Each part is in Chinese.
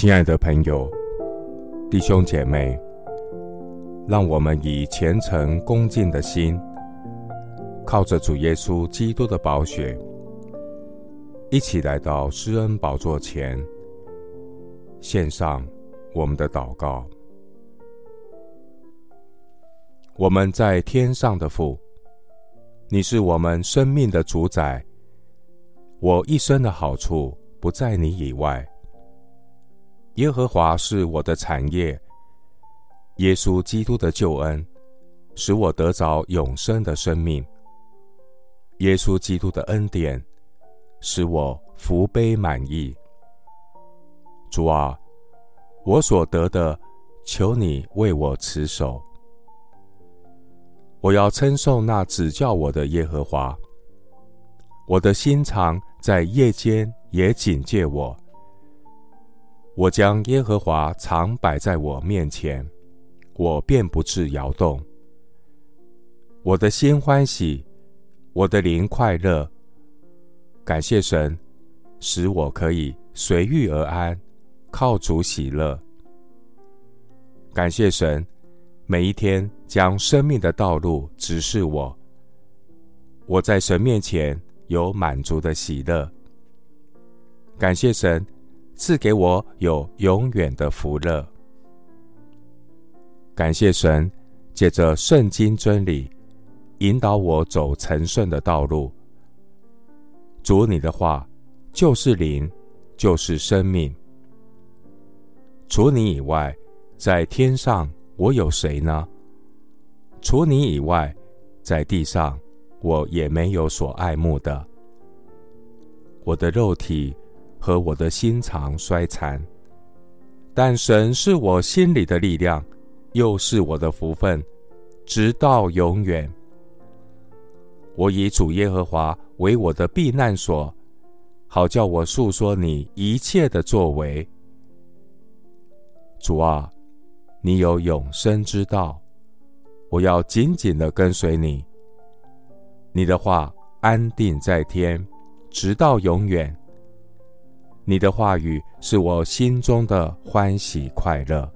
亲爱的朋友、弟兄姐妹，让我们以虔诚恭敬的心，靠着主耶稣基督的宝血，一起来到施恩宝座前，献上我们的祷告。我们在天上的父，你是我们生命的主宰，我一生的好处不在你以外。耶和华是我的产业，耶稣基督的救恩使我得着永生的生命。耶稣基督的恩典使我福杯满溢。主啊，我所得的，求你为我持守。我要称颂那指教我的耶和华。我的心肠在夜间也警戒我。我将耶和华常摆在我面前，我便不致摇动。我的心欢喜，我的灵快乐。感谢神，使我可以随遇而安，靠主喜乐。感谢神，每一天将生命的道路指示我。我在神面前有满足的喜乐。感谢神。赐给我有永远的福乐。感谢神，借着圣经真理引导我走成圣的道路。主，你的话就是灵，就是生命。除你以外，在天上我有谁呢？除你以外，在地上我也没有所爱慕的。我的肉体。和我的心肠衰残，但神是我心里的力量，又是我的福分，直到永远。我以主耶和华为我的避难所，好叫我述说你一切的作为。主啊，你有永生之道，我要紧紧的跟随你。你的话安定在天，直到永远。你的话语是我心中的欢喜快乐。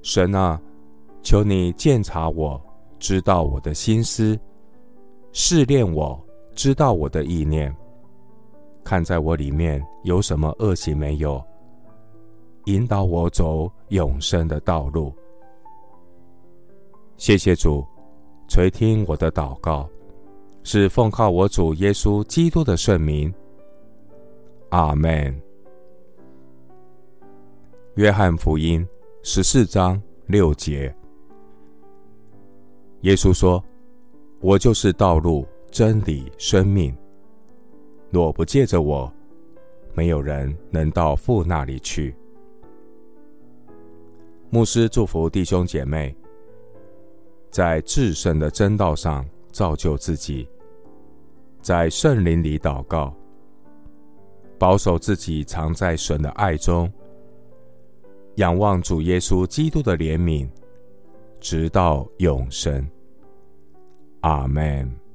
神啊，求你鉴察我，知道我的心思，试炼我，知道我的意念，看在我里面有什么恶行没有，引导我走永生的道路。谢谢主，垂听我的祷告，是奉靠我主耶稣基督的圣名。阿门。约翰福音十四章六节，耶稣说：“我就是道路、真理、生命。若不借着我，没有人能到父那里去。”牧师祝福弟兄姐妹，在至圣的真道上造就自己，在圣灵里祷告。保守自己，藏在神的爱中，仰望主耶稣基督的怜悯，直到永生。阿门。